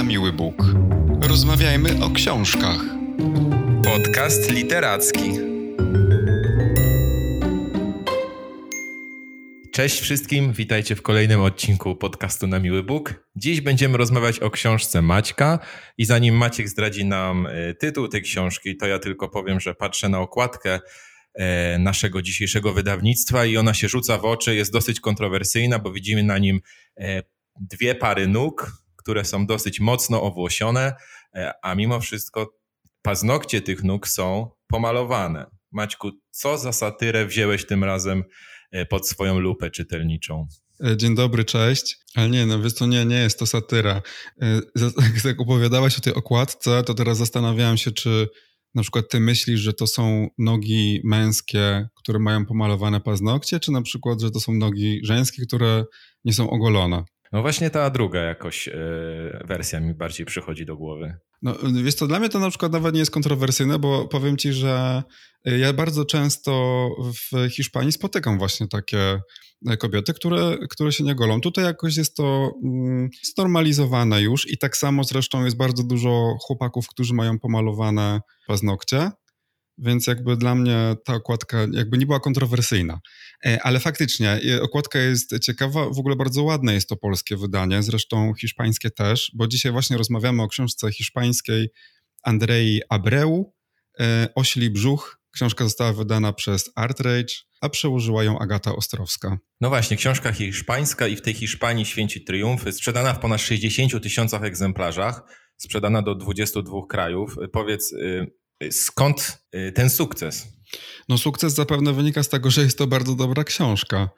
na miły Bóg. Rozmawiajmy o książkach. Podcast literacki. Cześć wszystkim, witajcie w kolejnym odcinku podcastu na miły Bóg. Dziś będziemy rozmawiać o książce Maćka i zanim Maciek zdradzi nam e, tytuł tej książki, to ja tylko powiem, że patrzę na okładkę e, naszego dzisiejszego wydawnictwa i ona się rzuca w oczy, jest dosyć kontrowersyjna, bo widzimy na nim e, dwie pary nóg, które są dosyć mocno owłosione, a mimo wszystko paznokcie tych nóg są pomalowane. Maćku, co za satyrę wziąłeś tym razem pod swoją lupę czytelniczą? Dzień dobry, cześć. Ale nie, no wiesz co, nie, nie jest to satyra. Jak opowiadałaś o tej okładce, to teraz zastanawiałem się, czy na przykład ty myślisz, że to są nogi męskie, które mają pomalowane paznokcie, czy na przykład, że to są nogi żeńskie, które nie są ogolone? No właśnie ta druga jakoś yy, wersja mi bardziej przychodzi do głowy. No wiesz to dla mnie to na przykład nawet nie jest kontrowersyjne, bo powiem ci, że ja bardzo często w Hiszpanii spotykam właśnie takie kobiety, które, które się nie golą. Tutaj jakoś jest to mm, znormalizowane już i tak samo zresztą jest bardzo dużo chłopaków, którzy mają pomalowane paznokcie. Więc jakby dla mnie ta okładka jakby nie była kontrowersyjna. E, ale faktycznie e, okładka jest ciekawa, w ogóle bardzo ładne jest to polskie wydanie, zresztą hiszpańskie też, bo dzisiaj właśnie rozmawiamy o książce hiszpańskiej Andrei Abreu, e, Ośli Brzuch. Książka została wydana przez Artrage, a przełożyła ją Agata Ostrowska. No właśnie, książka hiszpańska i w tej Hiszpanii święci triumfy, sprzedana w ponad 60 tysiącach egzemplarzach, sprzedana do 22 krajów. Powiedz, y, Skąd y, ten sukces? No sukces zapewne wynika z tego, że jest to bardzo dobra książka.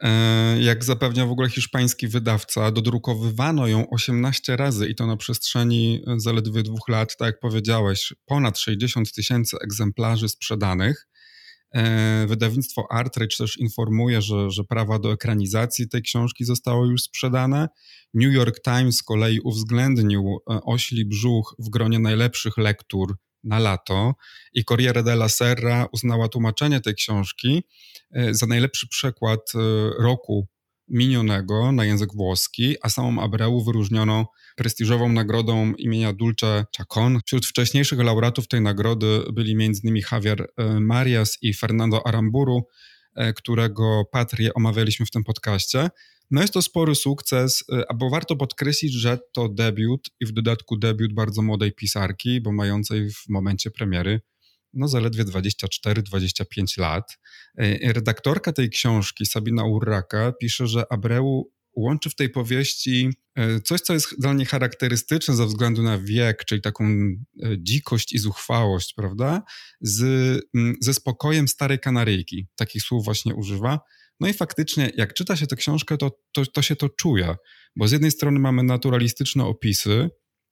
E, jak zapewnia w ogóle hiszpański wydawca, dodrukowywano ją 18 razy i to na przestrzeni zaledwie dwóch lat, tak jak powiedziałeś, ponad 60 tysięcy egzemplarzy sprzedanych. E, wydawnictwo Artridge też informuje, że, że prawa do ekranizacji tej książki zostały już sprzedane. New York Times z kolei uwzględnił e, Ośli Brzuch w gronie najlepszych lektur na lato i Corriere della Serra uznała tłumaczenie tej książki e, za najlepszy przekład e, roku minionego na język włoski, a samą Abreu wyróżniono prestiżową nagrodą imienia Dulce Chacon. Wśród wcześniejszych laureatów tej nagrody byli m.in. Javier e, Marias i Fernando Aramburu, którego patrię omawialiśmy w tym podcaście. No jest to spory sukces, y, bo warto podkreślić, że to debiut i w dodatku debiut bardzo młodej pisarki, bo mającej w momencie premiery no zaledwie 24-25 lat. Y, redaktorka tej książki, Sabina Urraka, pisze, że Abreu łączy w tej powieści y, coś, co jest dla niej charakterystyczne ze względu na wiek, czyli taką dzikość i zuchwałość, prawda, z, mm, ze spokojem starej Kanaryjki. Takich słów właśnie używa. No i faktycznie, jak czyta się tę książkę, to, to, to się to czuje, bo z jednej strony mamy naturalistyczne opisy,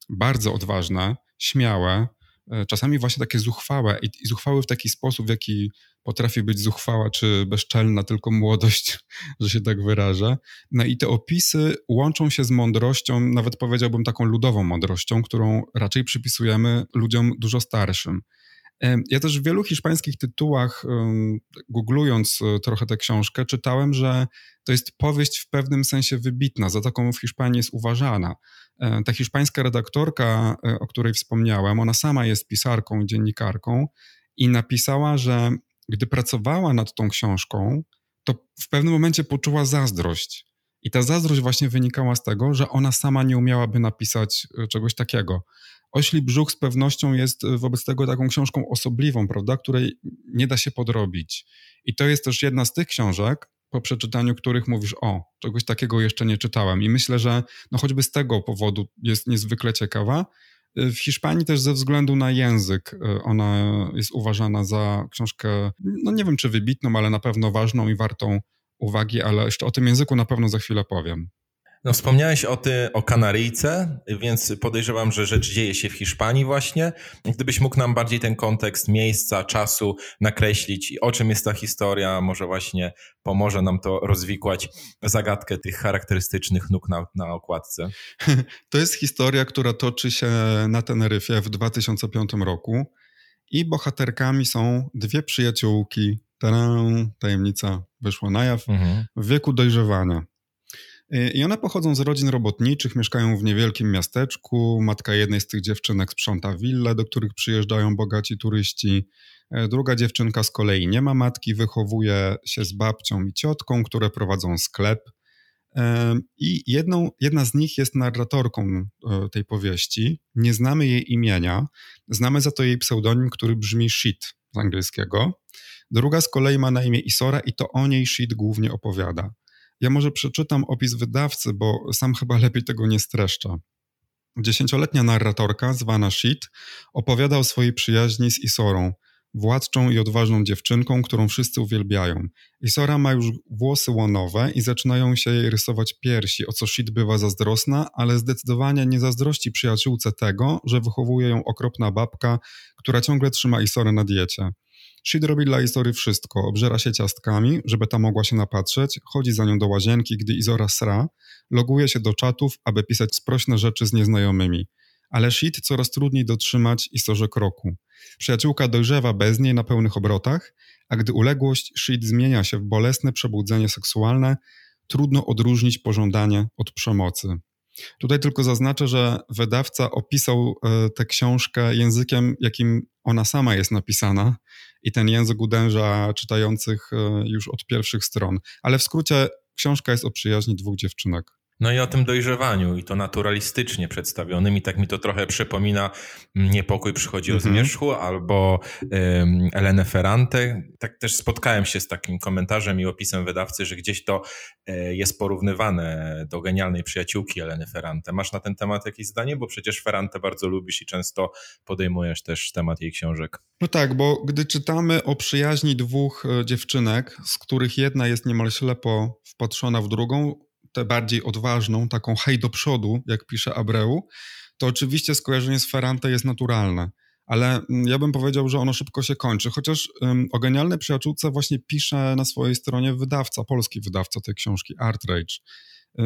bardzo odważne, śmiałe, e, czasami właśnie takie zuchwałe i, i zuchwałe w taki sposób, w jaki potrafi być zuchwała czy bezczelna tylko młodość, że się tak wyrażę. No i te opisy łączą się z mądrością, nawet powiedziałbym taką ludową mądrością, którą raczej przypisujemy ludziom dużo starszym. Ja też w wielu hiszpańskich tytułach, googlując e, trochę tę książkę, czytałem, że to jest powieść w pewnym sensie wybitna, za taką w Hiszpanii jest uważana. E, ta hiszpańska redaktorka, e, o której wspomniałem, ona sama jest pisarką i dziennikarką i napisała, że gdy pracowała nad tą książką, to w pewnym momencie poczuła zazdrość. I ta zazdrość właśnie wynikała z tego, że ona sama nie umiałaby napisać czegoś takiego. Ośli brzuch z pewnością jest y, wobec tego taką książką osobliwą, prawda, której nie da się podrobić. I to jest też jedna z tych książek, po przeczytaniu których mówisz, o, czegoś takiego jeszcze nie czytałem. I myślę, że no choćby z tego powodu jest niezwykle ciekawa. Y, w Hiszpanii też ze względu na język y, ona jest uważana za książkę, no nie wiem czy wybitną, ale na pewno ważną i wartą uwagi, ale jeszcze o tym języku na pewno za chwilę powiem. No, wspomniałeś o, ty, o Kanaryjce, więc podejrzewam, że rzecz dzieje się w Hiszpanii właśnie. Gdybyś mógł nam bardziej ten kontekst miejsca, czasu nakreślić i o czym jest ta historia, może właśnie pomoże nam to rozwikłać zagadkę tych charakterystycznych nóg na, na okładce. To jest historia, która toczy się na Teneryfie w 2005 roku i bohaterkami są dwie przyjaciółki. Taran, tajemnica wyszła na jaw, mhm. w wieku dojrzewania. Y, I one pochodzą z rodzin robotniczych, mieszkają w niewielkim miasteczku. Matka jednej z tych dziewczynek sprząta willę, do których przyjeżdżają bogaci turyści. E, druga dziewczynka z kolei nie ma matki, wychowuje się z babcią i ciotką, które prowadzą sklep. E, I jedną, jedna z nich jest narratorką e, tej powieści. Nie znamy jej imienia, znamy za to jej pseudonim, który brzmi Shit z angielskiego. Druga z kolei ma na imię Isora i to o niej Shit głównie opowiada. Ja może przeczytam opis wydawcy, bo sam chyba lepiej tego nie streszcza. Dziesięcioletnia narratorka, zwana Shit, opowiada o swojej przyjaźni z Isorą, władczą i odważną dziewczynką, którą wszyscy uwielbiają. Isora ma już włosy łonowe i zaczynają się jej rysować piersi, o co Shit bywa zazdrosna, ale zdecydowanie nie zazdrości przyjaciółce tego, że wychowuje ją okropna babka, która ciągle trzyma Isorę na diecie. Shid robi dla Izory wszystko. Obżera się ciastkami, żeby ta mogła się napatrzeć, chodzi za nią do łazienki, gdy Izora sra, loguje się do czatów, aby pisać sprośne rzeczy z nieznajomymi. Ale Shid coraz trudniej dotrzymać Izorze kroku. Przyjaciółka dojrzewa bez niej na pełnych obrotach, a gdy uległość Shid zmienia się w bolesne przebudzenie seksualne, trudno odróżnić pożądanie od przemocy. Tutaj tylko zaznaczę, że wydawca opisał e, tę książkę językiem, jakim ona sama jest napisana, i ten język uderza czytających e, już od pierwszych stron. Ale w skrócie, książka jest o przyjaźni dwóch dziewczynek. No i o tym dojrzewaniu i to naturalistycznie przedstawionym i tak mi to trochę przypomina Niepokój przychodzi o mhm. zmierzchu albo um, Elenę Ferrante. Tak też spotkałem się z takim komentarzem i opisem wydawcy, że gdzieś to e, jest porównywane do genialnej przyjaciółki Eleny Ferrante. Masz na ten temat jakieś zdanie? Bo przecież Ferrante bardzo lubisz i często podejmujesz też temat jej książek. No tak, bo gdy czytamy o przyjaźni dwóch e, dziewczynek, z których jedna jest niemal ślepo wpatrzona w drugą, tę bardziej odważną, taką hej do przodu, jak pisze Abreu, to oczywiście skojarzenie z Ferrante jest naturalne. Ale mm, ja bym powiedział, że ono szybko się kończy. Chociaż um, o genialnej przyjaciółce właśnie pisze na swojej stronie wydawca, polski wydawca tej książki, Art Rage. Y,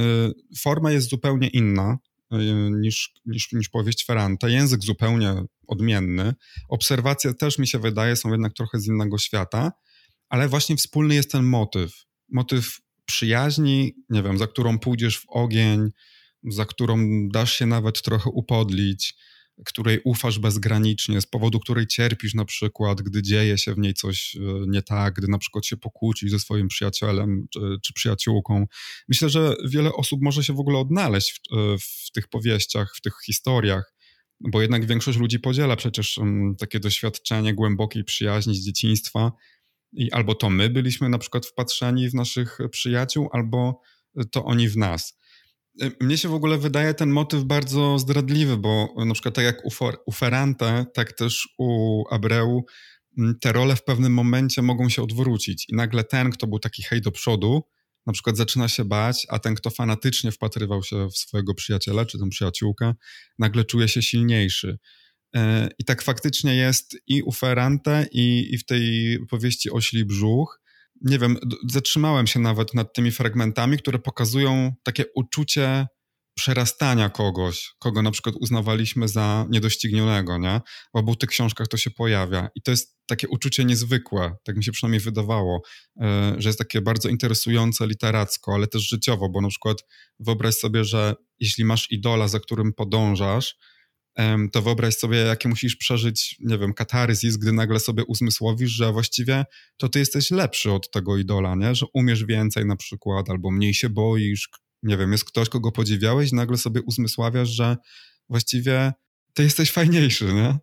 forma jest zupełnie inna y, niż, niż, niż powieść Ferrante. Język zupełnie odmienny. Obserwacje też mi się wydaje są jednak trochę z innego świata, ale właśnie wspólny jest ten motyw. Motyw przyjaźni, nie wiem, za którą pójdziesz w ogień, za którą dasz się nawet trochę upodlić, której ufasz bezgranicznie, z powodu której cierpisz na przykład, gdy dzieje się w niej coś e, nie tak, gdy na przykład się pokłócisz ze swoim przyjacielem czy, czy przyjaciółką. Myślę, że wiele osób może się w ogóle odnaleźć w, e, w tych powieściach, w tych historiach, bo jednak większość ludzi podziela przecież um, takie doświadczenie głębokiej przyjaźni z dzieciństwa, i albo to my byliśmy na przykład wpatrzeni w naszych przyjaciół, albo to oni w nas. Mnie się w ogóle wydaje ten motyw bardzo zdradliwy, bo na przykład tak jak u, u Ferrante, tak też u Abreu, te role w pewnym momencie mogą się odwrócić i nagle ten, kto był taki hej do przodu, na przykład zaczyna się bać, a ten, kto fanatycznie wpatrywał się w swojego przyjaciela czy tę przyjaciółkę, nagle czuje się silniejszy. E, I tak faktycznie jest i u Ferrante, i, i w tej powieści Ośli Brzuch. Nie wiem, zatrzymałem się nawet nad tymi fragmentami, które pokazują takie uczucie przerastania kogoś, kogo na przykład uznawaliśmy za niedoścignionego, nie? W obu tych książkach to się pojawia. I to jest takie uczucie niezwykłe, tak mi się przynajmniej wydawało, e, że jest takie bardzo interesujące literacko, ale też życiowo, bo na przykład wyobraź sobie, że jeśli masz idola, za którym podążasz, to wyobraź sobie, jakie musisz przeżyć, nie wiem, katarzis, gdy nagle sobie uzmysłowisz, że właściwie to ty jesteś lepszy od tego idola, nie? Że umiesz więcej na przykład, albo mniej się boisz, nie wiem, jest ktoś, kogo podziwiałeś, nagle sobie uzmysławiasz, że właściwie ty jesteś fajniejszy, nie?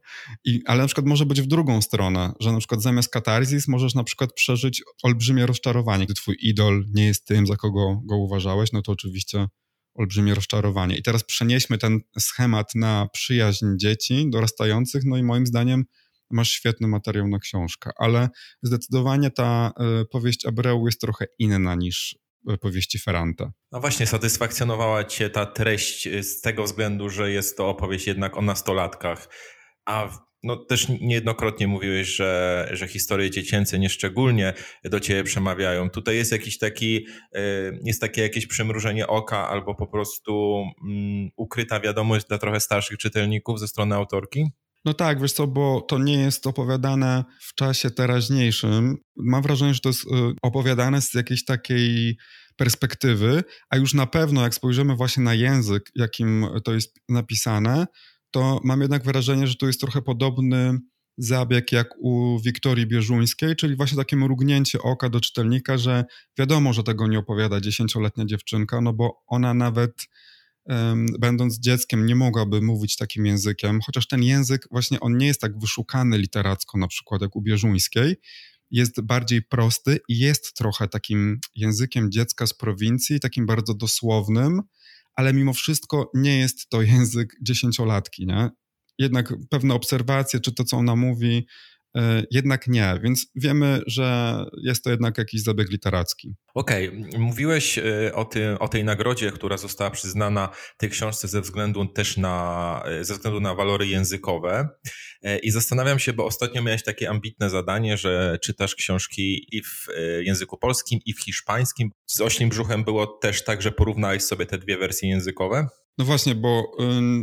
I, ale na przykład może być w drugą stronę, że na przykład zamiast katarzis możesz na przykład przeżyć olbrzymie rozczarowanie, gdy twój idol nie jest tym, za kogo go uważałeś, no to oczywiście olbrzymie rozczarowanie. I teraz przenieśmy ten schemat na przyjaźń dzieci dorastających, no i moim zdaniem masz świetny materiał na książkę, ale zdecydowanie ta y, powieść Abreu jest trochę inna niż y, powieści Ferrante. No właśnie, satysfakcjonowała cię ta treść z tego względu, że jest to opowieść jednak o nastolatkach, a no też niejednokrotnie mówiłeś, że, że historie dziecięce nieszczególnie do ciebie przemawiają. Tutaj jest jakiś taki, e, jest takie jakieś przymrużenie oka albo po prostu um, ukryta wiadomość dla trochę starszych czytelników ze strony autorki? No tak, wiesz co, bo to nie jest opowiadane w czasie teraźniejszym. Mam wrażenie, że to jest e, opowiadane z jakiejś takiej perspektywy, a już na pewno jak spojrzymy właśnie na język, jakim to jest napisane, to mam jednak wrażenie, że to jest trochę podobny zabieg jak u Wiktorii Bieżuńskiej, czyli właśnie takie mrugnięcie oka do czytelnika, że wiadomo, że tego nie opowiada dziesięcioletnia dziewczynka, no bo ona nawet um, będąc dzieckiem nie mogłaby mówić takim językiem, chociaż ten język właśnie on nie jest tak wyszukany literacko na przykład jak u Bieżuńskiej, jest bardziej prosty i jest trochę takim językiem dziecka z prowincji, takim bardzo dosłownym, ale mimo wszystko nie jest to język dziesięciolatki, nie? Jednak pewne obserwacje, czy to, co ona mówi, jednak nie, więc wiemy, że jest to jednak jakiś zabieg literacki. Okej, okay. mówiłeś e, o, ty, o tej nagrodzie, która została przyznana tej książce ze względu też na, e, ze względu na walory językowe i zastanawiam się, bo ostatnio miałeś takie ambitne zadanie, że czytasz książki i w języku polskim i w hiszpańskim. Z Oślim Brzuchem było też tak, że porównałeś sobie te dwie wersje językowe? No właśnie, bo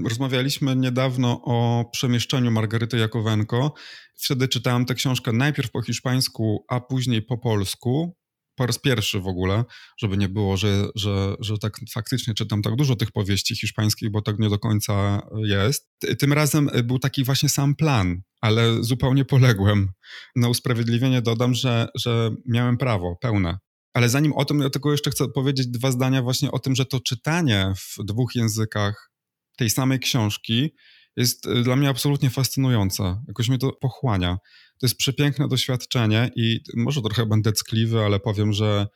y, rozmawialiśmy niedawno o przemieszczeniu Margaryty Jakowenko. Wtedy czytałem tę książkę najpierw po hiszpańsku, a później po polsku. Po raz pierwszy w ogóle, żeby nie było, że, że, że tak faktycznie czytam tak dużo tych powieści hiszpańskich, bo tak nie do końca jest. Tym razem był taki właśnie sam plan, ale zupełnie poległem. Na usprawiedliwienie dodam, że, że miałem prawo pełne ale zanim o tym, ja tylko jeszcze chcę powiedzieć dwa zdania właśnie o tym, że to czytanie w dwóch językach tej samej książki jest y, dla mnie absolutnie fascynujące. Jakoś mnie to pochłania. To jest przepiękne doświadczenie i może trochę będę ckliwy, ale powiem, że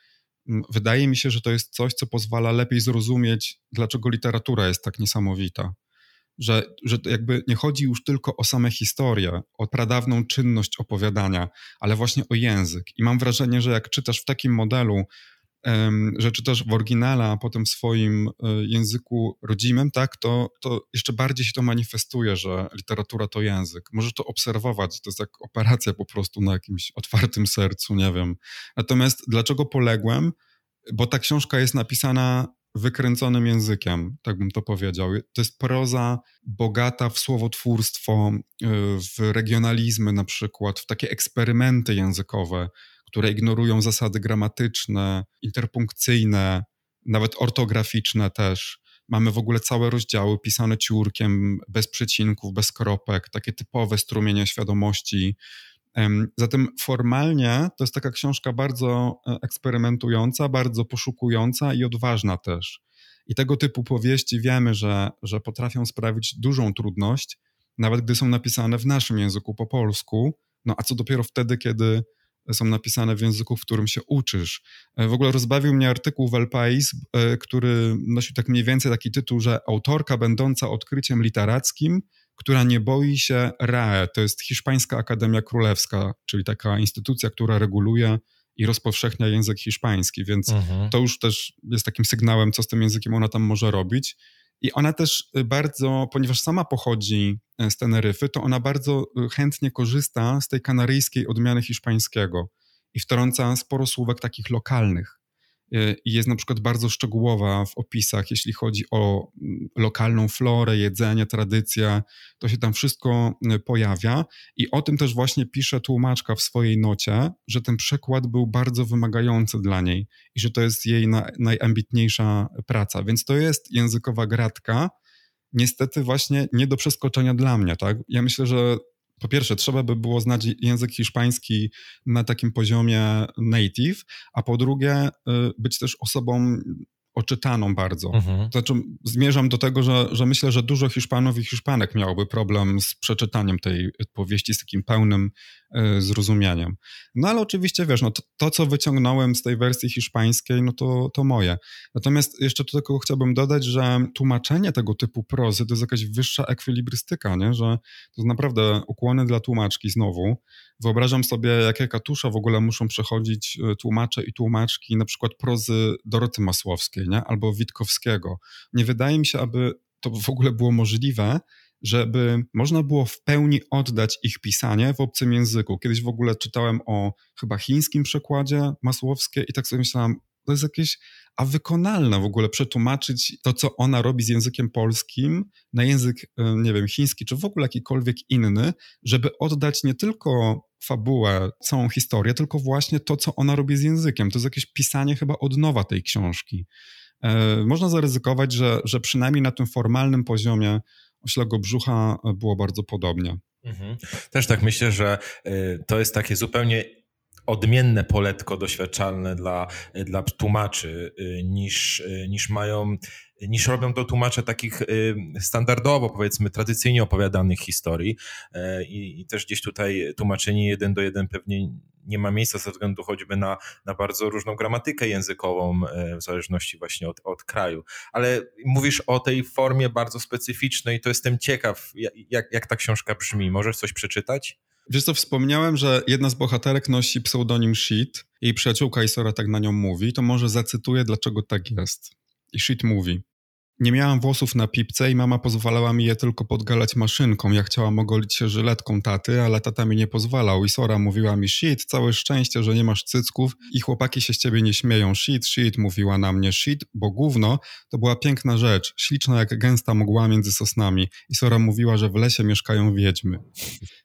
mm, wydaje mi się, że to jest coś, co pozwala lepiej zrozumieć, dlaczego literatura jest tak niesamowita że, że jakby nie chodzi już tylko o same historie, o pradawną czynność opowiadania, ale właśnie o język. I mam wrażenie, że jak czytasz w takim modelu, że czytasz w oryginale, a potem w swoim e, języku rodzimym, tak, to, to jeszcze bardziej się to manifestuje, że literatura to język. Możesz to obserwować, to jest jak operacja po prostu na jakimś otwartym sercu, nie wiem. Natomiast dlaczego poległem? Bo ta książka jest napisana wykręconym językiem, tak bym to powiedział. To jest proza bogata w słowotwórstwo, y, w regionalizmy na przykład, w takie eksperymenty językowe, które ignorują zasady gramatyczne, interpunkcyjne, nawet ortograficzne też. Mamy w ogóle całe rozdziały pisane ciurkiem, bez przecinków, bez kropek, takie typowe strumienie świadomości Zatem formalnie to jest taka książka bardzo e, eksperymentująca, bardzo poszukująca i odważna też. I tego typu powieści wiemy, że, że potrafią sprawić dużą trudność, nawet gdy są napisane w naszym języku po polsku. No a co dopiero wtedy, kiedy są napisane w języku, w którym się uczysz. E, w ogóle rozbawił mnie artykuł w El País, e, który nosił tak mniej więcej taki tytuł, że autorka będąca odkryciem literackim która nie boi się RAE, to jest Hiszpańska Akademia Królewska, czyli taka instytucja, która reguluje i rozpowszechnia język hiszpański, więc mhm. to już też jest takim sygnałem, co z tym językiem ona tam może robić. I ona też bardzo, ponieważ sama pochodzi e, z Teneryfy, to ona bardzo e, chętnie korzysta z tej kanaryjskiej odmiany hiszpańskiego i wtrąca sporo słówek takich lokalnych. Y, i jest na przykład bardzo szczegółowa w opisach, jeśli chodzi o mm, lokalną florę, jedzenie, tradycja, to się tam wszystko y, pojawia. I o tym też właśnie pisze tłumaczka w swojej nocie, że ten przekład był bardzo wymagający dla niej i że to jest jej na, najambitniejsza praca, więc to jest językowa gratka, niestety właśnie nie do przeskoczenia dla mnie, tak? Ja myślę, że po pierwsze, trzeba by było znać język hiszpański na takim poziomie native, a po drugie, y, być też osobą oczytaną bardzo. Mhm. Znaczy, zmierzam do tego, że, że myślę, że dużo Hiszpanów i Hiszpanek miałoby problem z przeczytaniem tej powieści z takim pełnym zrozumieniem. No ale oczywiście, wiesz, no, to, to, co wyciągnąłem z tej wersji hiszpańskiej, no to, to moje. Natomiast jeszcze tylko chciałbym dodać, że tłumaczenie tego typu prozy to jest jakaś wyższa ekwilibrystyka, nie? że to naprawdę ukłony dla tłumaczki znowu. Wyobrażam sobie, jakie katusza w ogóle muszą przechodzić y, tłumacze i tłumaczki na przykład prozy Doroty Masłowskiej, nie? albo Witkowskiego. Nie wydaje mi się, aby to w ogóle było możliwe, żeby można było w pełni oddać ich pisanie w obcym języku. Kiedyś w ogóle czytałem o chyba chińskim przekładzie Masłowskie i tak sobie myślałam, to jest jakieś a wykonalne w ogóle przetłumaczyć to, co ona robi z językiem polskim na język, e, nie wiem, chiński, czy w ogóle jakikolwiek inny, żeby oddać nie tylko fabułę, całą historię, tylko właśnie to, co ona robi z językiem. To jest jakieś pisanie chyba od nowa tej książki. E, można zaryzykować, że, że przynajmniej na tym formalnym poziomie oślego brzucha było bardzo podobnie. Mhm. Też tak myślę, że y, to jest takie zupełnie odmienne poletko doświadczalne dla, dla tłumaczy niż, niż mają niż robią to tłumacze takich y, standardowo, powiedzmy, tradycyjnie opowiadanych historii. E, I, I, też gdzieś tutaj tłumaczenie jeden do jeden pewnie nie ma miejsca ze względu choćby na, na bardzo różną gramatykę językową, e, w zależności właśnie od, od kraju. Ale mówisz o tej formie bardzo specyficznej, to jestem ciekaw, jak, jak ta książka brzmi. Możesz coś przeczytać? Wiesz co, wspomniałem, że jedna z bohaterek nosi pseudonim Shit. Jej przyjaciółka Isora tak na nią mówi, to może zacytuję, dlaczego tak jest. I Shit mówi. Nie miałam włosów na pipce i mama pozwalała mi je tylko podgalać maszynką. Ja chciałam ogolić się żyletką taty, ale tata mi nie pozwalał. I Sora mówiła mi, shit, całe szczęście, że nie masz cycków i chłopaki się z ciebie nie śmieją. Shit, shit, mówiła na mnie. Shit, bo gówno to była piękna rzecz, śliczna jak gęsta mgła między sosnami. I Sora mówiła, że w lesie mieszkają wiedźmy.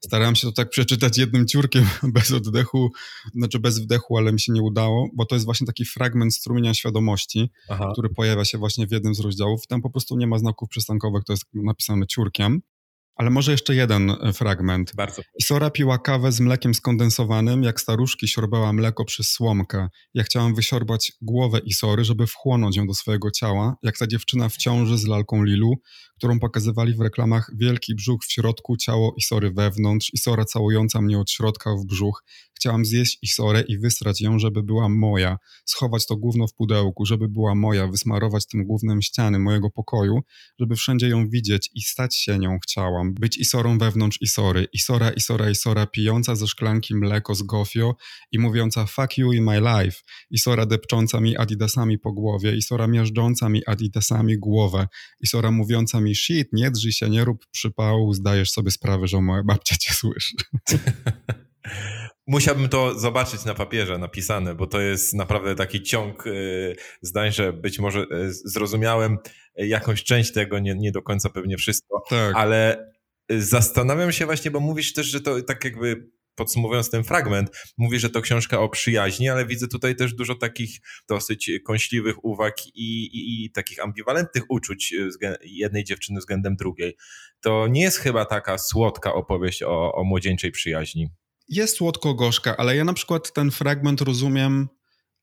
Starałem się to tak przeczytać jednym ciurkiem, bez oddechu, znaczy bez wdechu, ale mi się nie udało, bo to jest właśnie taki fragment strumienia świadomości, Aha. który pojawia się właśnie w jednym z rozdziałów tam po prostu nie ma znaków przystankowych, to jest napisane ciurkiem. Ale może jeszcze jeden e, fragment. Bardzo. Isora piła kawę z mlekiem skondensowanym, jak staruszki siorbała mleko przez słomkę. Ja chciałam wysiorbać głowę Isory, żeby wchłonąć ją do swojego ciała, jak ta dziewczyna w ciąży z lalką Lilu, którą pokazywali w reklamach wielki brzuch w środku, ciało Isory wewnątrz, Isora całująca mnie od środka w brzuch. Chciałam zjeść Isorę i wysrać ją, żeby była moja, schować to gówno w pudełku, żeby była moja, wysmarować tym głównym ściany mojego pokoju, żeby wszędzie ją widzieć i stać się nią chciałam, być Isorą wewnątrz Isory, Isora, Isora, Isora, pijąca ze szklanki mleko z gofio i mówiąca fuck you in my life, Isora depcząca mi adidasami po głowie, Isora miażdżąca mi adidasami głowę, Isora mówiąca mi shit, nie drzyj się, nie rób przypału, zdajesz sobie sprawę, że moja babcia cię słyszy. Musiałbym to zobaczyć na papierze napisane, bo to jest naprawdę taki ciąg y, zdań, że być może y, zrozumiałem jakąś część tego, nie, nie do końca pewnie wszystko, tak. ale zastanawiam się właśnie, bo mówisz też, że to tak jakby podsumowując ten fragment, mówi, że to książka o przyjaźni, ale widzę tutaj też dużo takich dosyć kąśliwych uwag i, i, i takich ambiwalentnych uczuć jednej dziewczyny względem drugiej. To nie jest chyba taka słodka opowieść o, o młodzieńczej przyjaźni. Jest słodko-gorzka, ale ja na przykład ten fragment rozumiem,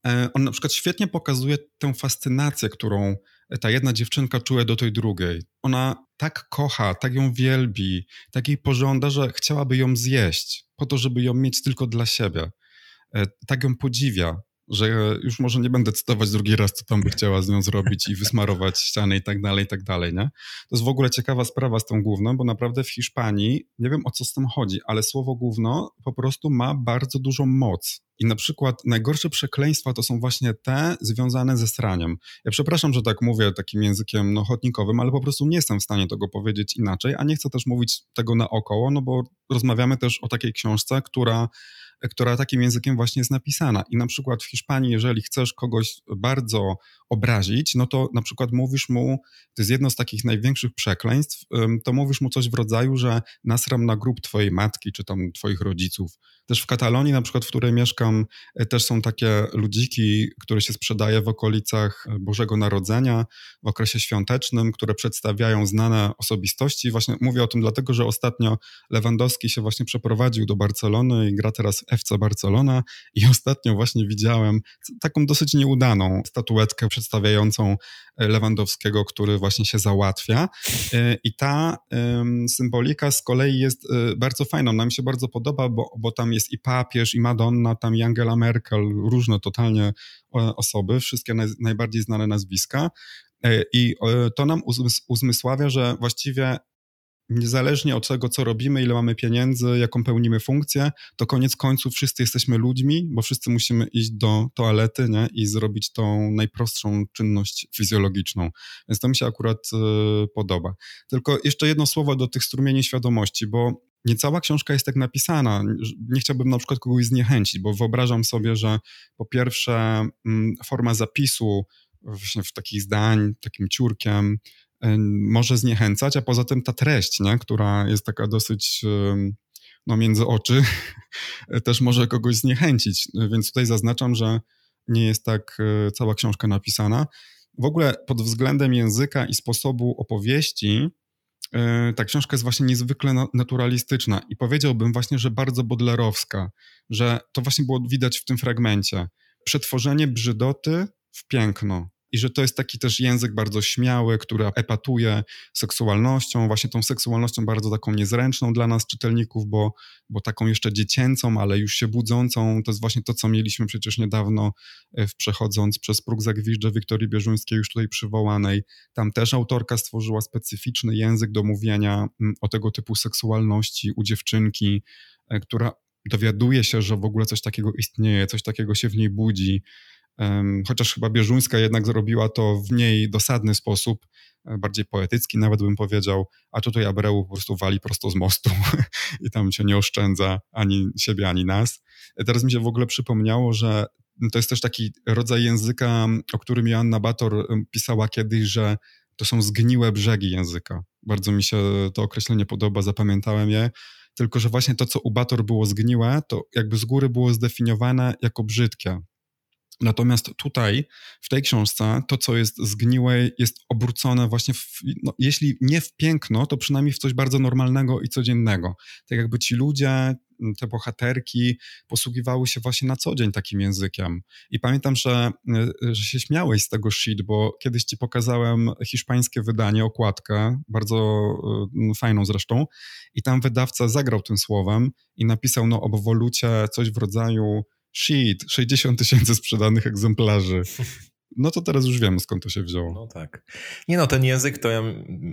e, on na przykład świetnie pokazuje tę fascynację, którą ta jedna dziewczynka czuje do tej drugiej. Ona tak kocha, tak ją wielbi, tak jej pożąda, że chciałaby ją zjeść, po to, żeby ją mieć tylko dla siebie. E, tak ją podziwia, że już może nie będę cytować drugi raz, co tam by chciała z nią zrobić i wysmarować ściany i tak dalej, i tak dalej, nie? To jest w ogóle ciekawa sprawa z tą główną, bo naprawdę w Hiszpanii, nie wiem o co z tym chodzi, ale słowo główno po prostu ma bardzo dużą moc. I na przykład najgorsze przekleństwa to są właśnie te związane ze sraniem. Ja przepraszam, że tak mówię takim językiem no, ale po prostu nie jestem w stanie tego powiedzieć inaczej, a nie chcę też mówić tego naokoło, no bo rozmawiamy też o takiej książce, która która takim językiem właśnie jest napisana. I na przykład w Hiszpanii, jeżeli chcesz kogoś bardzo obrazić, no to na przykład mówisz mu, to jest jedno z takich największych przekleństw, to mówisz mu coś w rodzaju, że nasram na grób twojej matki, czy tam twoich rodziców. Też w Katalonii, na przykład, w której mieszkam, e, też są takie ludziki, które się sprzedaje w okolicach e, Bożego Narodzenia, w okresie świątecznym, które przedstawiają znane osobistości. Właśnie mówię o tym dlatego, że ostatnio Lewandowski się właśnie przeprowadził do Barcelony i gra teraz FC Barcelona i ostatnio właśnie widziałem taką dosyć nieudaną statuetkę przedstawiającą e, Lewandowskiego, który właśnie się załatwia. I ta symbolika z kolei jest bardzo fajna. Ona mi się bardzo podoba, bo, bo tam jest i papież, i Madonna, tam i Angela Merkel, różne totalnie e, osoby, wszystkie naj, najbardziej znane nazwiska. E, I e, to nam uzmysławia, że właściwie niezależnie od tego, co robimy, ile mamy pieniędzy, jaką pełnimy funkcję, to koniec końców wszyscy jesteśmy ludźmi, bo wszyscy musimy iść do toalety nie? i zrobić tą najprostszą czynność fizjologiczną. Więc to mi się akurat y, podoba. Tylko jeszcze jedno słowo do tych strumieni świadomości, bo nie cała książka jest tak napisana. Nie chciałbym na przykład kogoś zniechęcić, bo wyobrażam sobie, że po pierwsze mm, forma zapisu w takich zdań, takim ciurkiem może zniechęcać, a poza tym ta treść, nie? która jest taka dosyć no, między oczy, też może kogoś zniechęcić. Więc tutaj zaznaczam, że nie jest tak e, cała książka napisana. W ogóle pod względem języka i sposobu opowieści e, ta książka jest właśnie niezwykle naturalistyczna i powiedziałbym właśnie, że bardzo bodlerowska, że to właśnie było widać w tym fragmencie. Przetworzenie brzydoty w piękno i że to jest taki też język bardzo śmiały, który epatuje seksualnością, właśnie tą seksualnością bardzo taką niezręczną dla nas czytelników, bo, bo taką jeszcze dziecięcą, ale już się budzącą. To jest właśnie to, co mieliśmy przecież niedawno e, w przechodząc przez próg Zagwiżdża Wiktorii Bieżuńskiej, już tutaj przywołanej. Tam też autorka stworzyła specyficzny język do mówienia mm, o tego typu seksualności u dziewczynki, e, która dowiaduje się, że w ogóle coś takiego istnieje, coś takiego się w niej budzi chociaż chyba Bieżuńska jednak zrobiła to w mniej dosadny sposób, e, bardziej poetycki nawet bym powiedział, a tutaj Abreu po prostu wali prosto z mostu i tam się nie oszczędza ani siebie, ani nas. E, teraz mi się w ogóle przypomniało, że to jest też taki rodzaj języka, o którym Joanna Bator pisała kiedyś, że to są zgniłe brzegi języka. Bardzo mi się to określenie podoba, zapamiętałem je. Tylko, że właśnie to, co u Bator było zgniłe, to jakby z góry było zdefiniowane jako brzydkie. Natomiast tutaj, w tej książce, to, co jest zgniłe, jest obrócone właśnie, w, no, jeśli nie w piękno, to przynajmniej w coś bardzo normalnego i codziennego. Tak jakby ci ludzie, te bohaterki posługiwały się właśnie na co dzień takim językiem. I pamiętam, że, y, że się śmiałeś z tego shit, bo kiedyś ci pokazałem hiszpańskie wydanie, okładkę, bardzo y, fajną zresztą, i tam wydawca zagrał tym słowem i napisał no, o wolucie coś w rodzaju shit, 60 tysięcy sprzedanych egzemplarzy. No to teraz już wiemy, skąd to się wzięło. No tak. Nie no, ten język to ja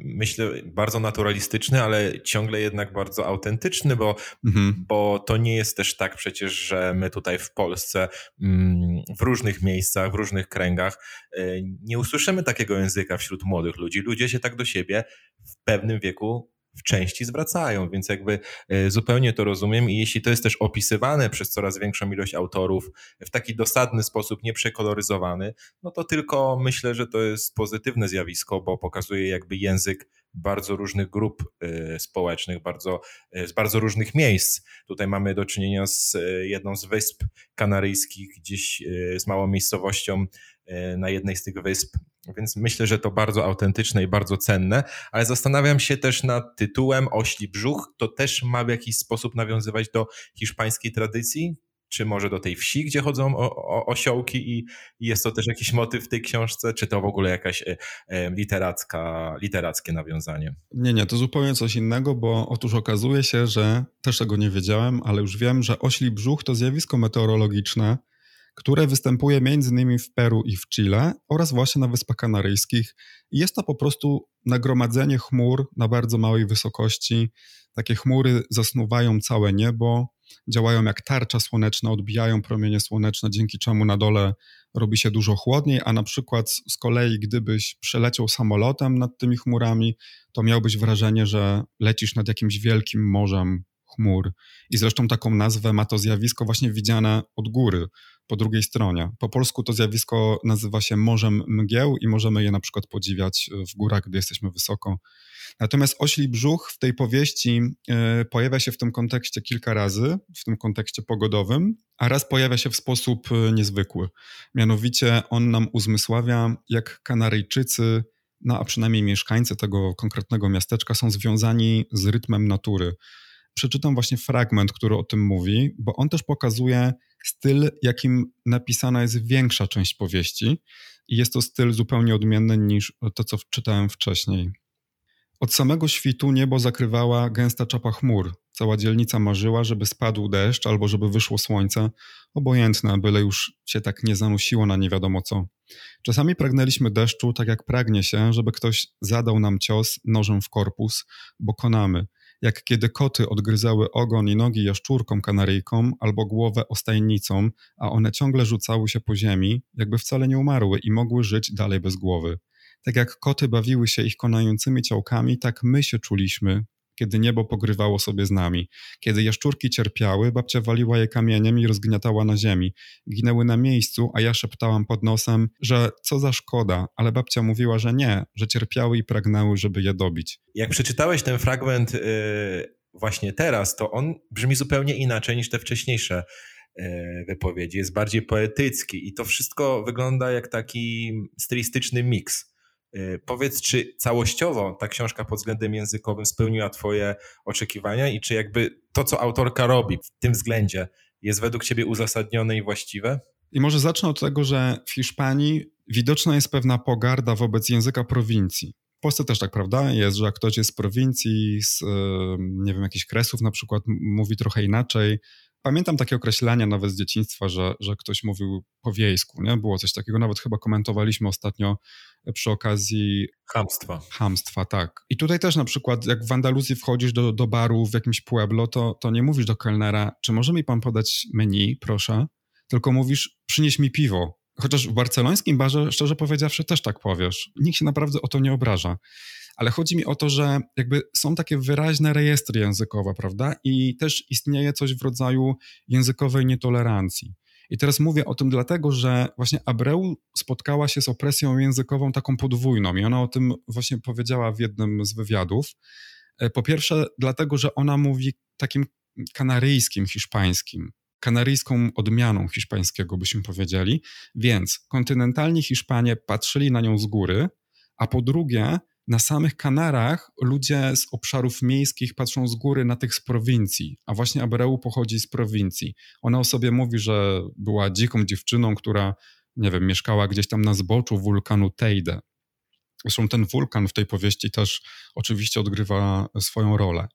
myślę bardzo naturalistyczny, ale ciągle jednak bardzo autentyczny, bo, mhm. bo to nie jest też tak przecież, że my tutaj w Polsce mm, w różnych miejscach, w różnych kręgach y, nie usłyszymy takiego języka wśród młodych ludzi. Ludzie się tak do siebie w pewnym wieku w części zwracają, więc jakby e, zupełnie to rozumiem i jeśli to jest też opisywane przez coraz większą ilość autorów w taki dosadny sposób, nieprzekoloryzowany, no to tylko myślę, że to jest pozytywne zjawisko, bo pokazuje jakby język bardzo różnych grup e, społecznych, bardzo, e, z bardzo różnych miejsc. Tutaj mamy do czynienia z jedną z wysp kanaryjskich, gdzieś z małą miejscowością na jednej z tych wysp więc myślę, że to bardzo autentyczne i bardzo cenne, ale zastanawiam się też nad tytułem Ośli Brzuch. To też ma w jakiś sposób nawiązywać do hiszpańskiej tradycji? Czy może do tej wsi, gdzie chodzą o, o, osiołki i, i, jest to też jakiś motyw w tej książce, czy to w ogóle jakaś e, e, literacka, literackie nawiązanie? Nie, nie, to zupełnie coś innego, bo otóż okazuje się, że też tego nie wiedziałem, ale już wiem, że ośli brzuch to zjawisko meteorologiczne, które występuje m.in. w Peru i w Chile oraz właśnie na Wyspach Kanaryjskich. Jest to po prostu nagromadzenie chmur na bardzo małej wysokości. Takie chmury zasnuwają całe niebo, działają jak tarcza słoneczna, odbijają promienie słoneczne, dzięki czemu na dole robi się dużo chłodniej, a na przykład z kolei, gdybyś przeleciał samolotem nad tymi chmurami, to miałbyś wrażenie, że lecisz nad jakimś wielkim morzem chmur. I zresztą taką nazwę ma to zjawisko właśnie widziane od góry, po drugiej stronie. Po polsku to zjawisko nazywa się Morzem Mgieł i możemy je na przykład podziwiać w górach, gdy jesteśmy wysoko. Natomiast ośli brzuch w tej powieści y, pojawia się w tym kontekście kilka razy, w tym kontekście pogodowym, a raz pojawia się w sposób e, niezwykły. Mianowicie on nam uzmysławia, jak Kanaryjczycy, no a przynajmniej mieszkańcy tego konkretnego miasteczka są związani z rytmem natury przeczytam właśnie fragment, który o tym mówi, bo on też pokazuje styl, jakim napisana jest większa część powieści. I jest to styl zupełnie odmienny niż to, co czytałem wcześniej. Od samego świtu niebo zakrywała gęsta czapa chmur. Cała dzielnica marzyła, żeby spadł deszcz albo żeby wyszło słońce. Obojętne, byle już się tak nie zanusiło na nie wiadomo co. Czasami pragnęliśmy deszczu, tak jak pragnie się, żeby ktoś zadał nam cios nożem w korpus, bo konamy jak kiedy koty odgryzały ogon i nogi jaszczurkom kanaryjkom albo głowę ostajnicom, a one ciągle rzucały się po ziemi, jakby wcale nie umarły i mogły żyć dalej bez głowy. Tak jak koty bawiły się ich konającymi ciałkami, tak my się czuliśmy, kiedy niebo pogrywało sobie z nami. Kiedy jaszczurki cierpiały, babcia waliła je kamieniem i rozgniatała na ziemi. Ginęły na miejscu, a ja szeptałam pod nosem, że co za szkoda, ale babcia mówiła, że nie, że cierpiały i pragnęły, żeby je dobić. Jak przeczytałeś ten fragment yy, właśnie teraz, to on brzmi zupełnie inaczej niż te wcześniejsze e, wypowiedzi. Jest bardziej poetycki i to wszystko wygląda jak taki stylistyczny miks. E, powiedz, czy całościowo ta książka pod względem językowym spełniła Twoje oczekiwania i czy jakby to, co autorka robi w tym względzie, jest według Ciebie uzasadnione i właściwe? I może zacznę od tego, że w Hiszpanii widoczna jest pewna pogarda wobec języka prowincji. W Polsce też tak, prawda? Jest, że jak ktoś jest z prowincji, z, nie wiem, jakichś kresów na przykład, mówi trochę inaczej. Pamiętam takie określenia nawet z dzieciństwa, że, że ktoś mówił po wiejsku, nie? Było coś takiego, nawet chyba komentowaliśmy ostatnio przy okazji... Hamstwa. Hamstwa, tak. I tutaj też na przykład, jak w Andaluzji wchodzisz do, do baru w jakimś pueblo, to, to nie mówisz do kelnera, czy może mi pan podać menu, proszę? tylko mówisz, przynieś mi piwo. Chociaż w barcelońskim barze, szczerze powiedziawszy, też tak powiesz. Nikt się naprawdę o to nie obraża. Ale chodzi mi o to, że jakby są takie wyraźne rejestry językowe, prawda? I też istnieje coś w rodzaju językowej nietolerancji. I teraz mówię o tym dlatego, że właśnie Abreu spotkała się z opresją językową taką podwójną i ona o tym właśnie powiedziała w jednym z wywiadów. E, po pierwsze, dlatego, że ona mówi takim kanaryjskim, hiszpańskim, kanaryjską odmianą hiszpańskiego, byśmy powiedzieli. Więc kontynentalni Hiszpanie patrzyli na nią z góry, a po drugie, na samych Kanarach ludzie z obszarów miejskich patrzą z góry na tych z prowincji, a właśnie Abreu pochodzi z prowincji. Ona o sobie mówi, że była dziką dziewczyną, która, nie wiem, mieszkała gdzieś tam na zboczu wulkanu Teide. Zresztą ten wulkan w tej powieści też oczywiście odgrywa swoją rolę.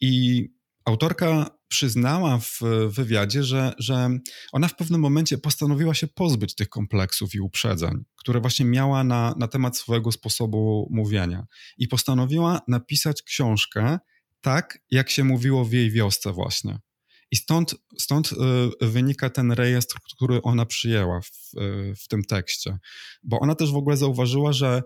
I Autorka przyznała w wywiadzie, że, że ona w pewnym momencie postanowiła się pozbyć tych kompleksów i uprzedzeń, które właśnie miała na, na temat swojego sposobu mówienia. I postanowiła napisać książkę tak, jak się mówiło w jej wiosce właśnie. I stąd, stąd y, wynika ten rejestr, który ona przyjęła w, y, w tym tekście. Bo ona też w ogóle zauważyła, że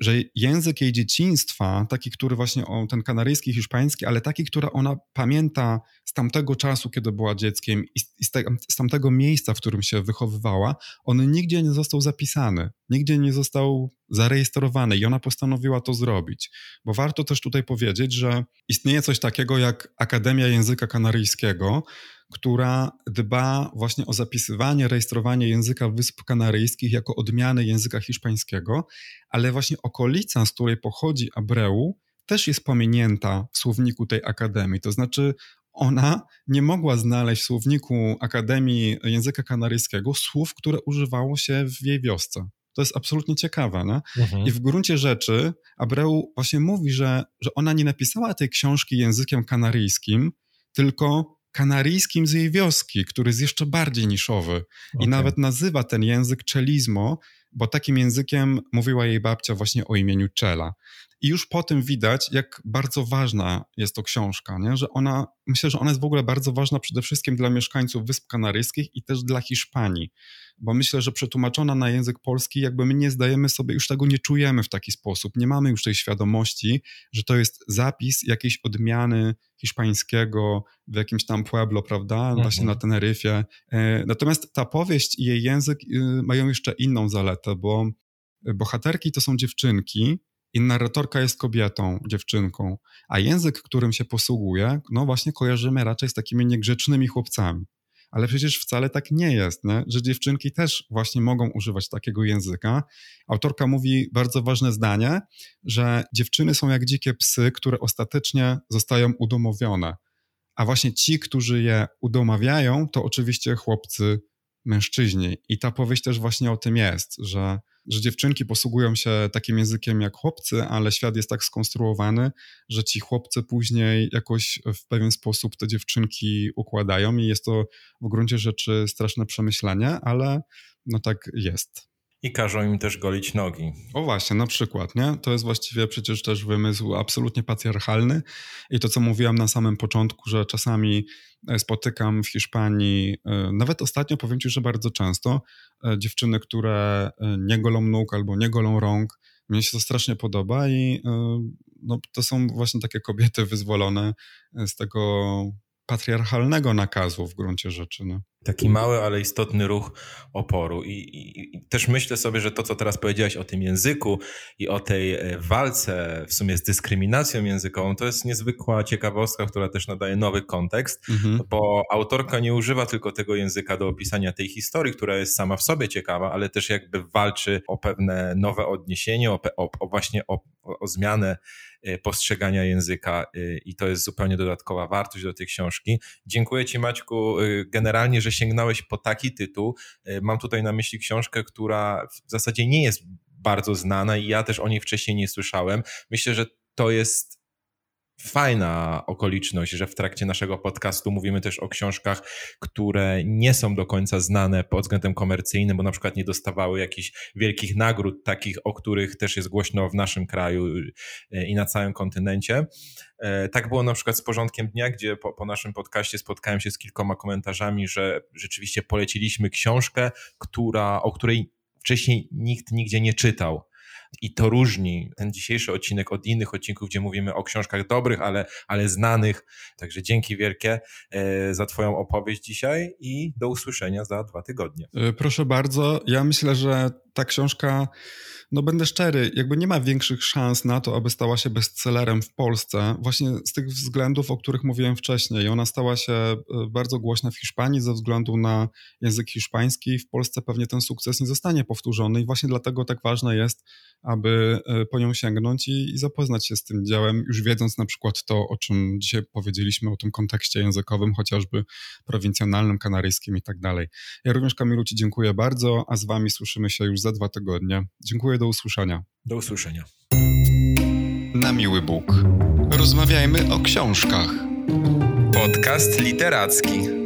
że język jej dzieciństwa, taki, który właśnie o ten kanaryjski, hiszpański, ale taki, który ona pamięta z tamtego czasu, kiedy była dzieckiem i z, te, z tamtego miejsca, w którym się wychowywała, on nigdzie nie został zapisany, nigdzie nie został zarejestrowany i ona postanowiła to zrobić. Bo warto też tutaj powiedzieć, że istnieje coś takiego jak Akademia Języka Kanaryjskiego, która dba właśnie o zapisywanie, rejestrowanie języka Wysp Kanaryjskich jako odmiany języka hiszpańskiego, ale właśnie okolica, z której pochodzi Abreu, też jest pominięta w słowniku tej akademii. To znaczy, ona nie mogła znaleźć w słowniku Akademii Języka Kanaryjskiego słów, które używało się w jej wiosce. To jest absolutnie ciekawe. No? Mhm. I w gruncie rzeczy Abreu właśnie mówi, że, że ona nie napisała tej książki językiem kanaryjskim, tylko kanaryjskim z jej wioski, który jest jeszcze bardziej niszowy. Okay. I nawet nazywa ten język czelizmo, bo takim językiem mówiła jej babcia właśnie o imieniu Czela. I już po tym widać, jak bardzo ważna jest to książka, nie? że ona, myślę, że ona jest w ogóle bardzo ważna przede wszystkim dla mieszkańców Wysp Kanaryjskich i też dla Hiszpanii, bo myślę, że przetłumaczona na język polski, jakby my nie zdajemy sobie, już tego nie czujemy w taki sposób, nie mamy już tej świadomości, że to jest zapis jakiejś odmiany hiszpańskiego w jakimś tam pueblo, prawda, mhm. właśnie na Teneryfie. E, natomiast ta powieść i jej język y, mają jeszcze inną zaletę, bo bohaterki to są dziewczynki, i narratorka jest kobietą, dziewczynką, a język, którym się posługuje, no właśnie kojarzymy raczej z takimi niegrzecznymi chłopcami. Ale przecież wcale tak nie jest, nie? że dziewczynki też właśnie mogą używać takiego języka. Autorka mówi bardzo ważne zdanie, że dziewczyny są jak dzikie psy, które ostatecznie zostają udomowione. A właśnie ci, którzy je udomawiają, to oczywiście chłopcy, mężczyźni. I ta powieść też właśnie o tym jest, że że dziewczynki posługują się takim językiem jak chłopcy, ale świat jest tak skonstruowany, że ci chłopcy później jakoś w pewien sposób te dziewczynki układają i jest to w gruncie rzeczy straszne przemyślenie, ale no tak jest. I każą im też golić nogi. O właśnie, na przykład, nie? To jest właściwie przecież też wymysł absolutnie patriarchalny i to, co mówiłam na samym początku, że czasami e, spotykam w Hiszpanii, e, nawet ostatnio powiem Ci, że bardzo często, e, dziewczyny, które nie golą nóg albo nie golą rąk. Mnie się to strasznie podoba i no, to są właśnie takie kobiety wyzwolone z tego patriarchalnego nakazu w gruncie rzeczy. No. Taki mały, ale istotny ruch oporu. I, i, I, też myślę sobie, że to, co teraz powiedziałeś o tym języku i o tej e, walce w sumie z dyskryminacją językową, to jest niezwykła ciekawostka, która też nadaje nowy kontekst, mhm. bo autorka nie używa tylko tego języka do opisania tej historii, która jest sama w sobie ciekawa, ale też jakby walczy o pewne nowe odniesienie, o, o, o właśnie o, o zmianę postrzegania języka e, i to jest zupełnie dodatkowa wartość do tej książki. Dziękuję Ci Maćku generalnie, że sięgnąłeś po taki tytuł. Mam tutaj na myśli książkę, która w zasadzie nie jest bardzo znana i ja też o niej wcześniej nie słyszałem. Myślę, że to jest fajna okoliczność, że w trakcie naszego podcastu mówimy też o książkach, które nie są do końca znane pod względem komercyjnym, bo na przykład nie dostawały jakichś wielkich nagród, takich, o których też jest głośno w naszym kraju e, i na całym kontynencie. E, tak było na przykład z porządkiem dnia, gdzie po, po naszym podcaście spotkałem się z kilkoma komentarzami, że rzeczywiście poleciliśmy książkę, która, o której wcześniej nikt nigdzie nie czytał i to różni ten dzisiejszy odcinek od innych odcinków, gdzie mówimy o książkach dobrych, ale, ale znanych. Także dzięki wielkie e, za Twoją opowieść dzisiaj i do usłyszenia za dwa tygodnie. E, proszę bardzo. Ja myślę, że ta książka no będę szczery, jakby nie ma większych szans na to, aby stała się bestsellerem w Polsce, właśnie z tych względów, o których mówiłem wcześniej. Ona stała się e, bardzo głośna w Hiszpanii ze względu na język hiszpański. W Polsce pewnie ten sukces nie zostanie powtórzony i właśnie dlatego tak ważne jest, aby e, po nią sięgnąć i, i zapoznać się z tym dziełem, już wiedząc na przykład to, o czym dzisiaj powiedzieliśmy, o tym kontekście językowym, chociażby prowincjonalnym, kanaryjskim i tak dalej. Ja również Kamilu Ci dziękuję bardzo, a z Wami słyszymy się już za dwa tygodnie. Dziękuję, do usłyszenia. Do usłyszenia. Na miły Bóg. Rozmawiajmy o książkach. Podcast literacki.